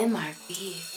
MRB.